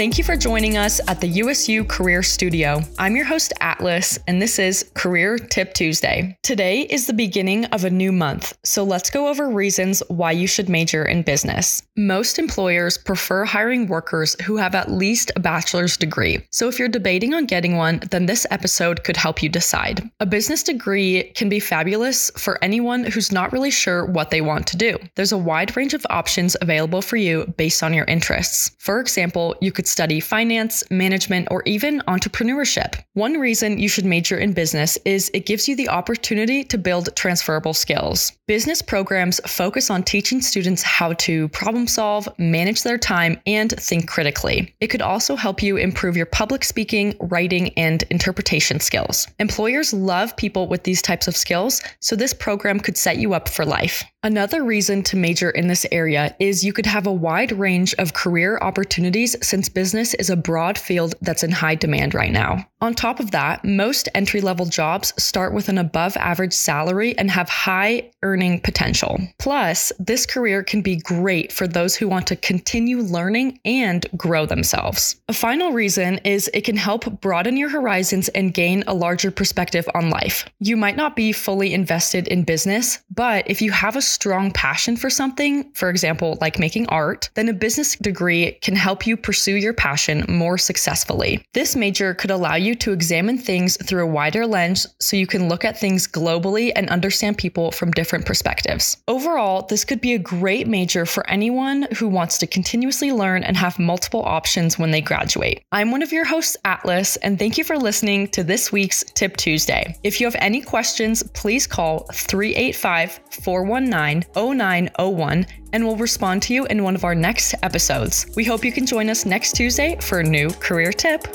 Thank you for joining us at the USU Career Studio. I'm your host, Atlas, and this is Career Tip Tuesday. Today is the beginning of a new month, so let's go over reasons why you should major in business. Most employers prefer hiring workers who have at least a bachelor's degree, so if you're debating on getting one, then this episode could help you decide. A business degree can be fabulous for anyone who's not really sure what they want to do. There's a wide range of options available for you based on your interests. For example, you could study finance, management, or even entrepreneurship. One reason you should major in business is it gives you the opportunity to build transferable skills. Business programs focus on teaching students how to problem solve, manage their time, and think critically. It could also help you improve your public speaking, writing, and interpretation skills. Employers love people with these types of skills, so this program could set you up for life. Another reason to major in this area is you could have a wide range of career opportunities since business is a broad field that's in high demand right now. On top of that, most entry level jobs start with an above average salary and have high earning potential. Plus, this career can be great for those who want to continue learning and grow themselves. A final reason is it can help broaden your horizons and gain a larger perspective on life. You might not be fully invested in business, but if you have a strong passion for something, for example, like making art, then a business degree can help you pursue your passion more successfully. This major could allow you to examine things through a wider lens so you can look at things globally and understand people from different perspectives. Overall, this could be a great major for anyone who wants to continuously learn and have multiple options when they graduate. I'm one of your hosts, Atlas, and thank you for listening to this week's Tip Tuesday. If you have any questions, please call 385 419 0901 and we'll respond to you in one of our next episodes. We hope you can join us next Tuesday for a new career tip.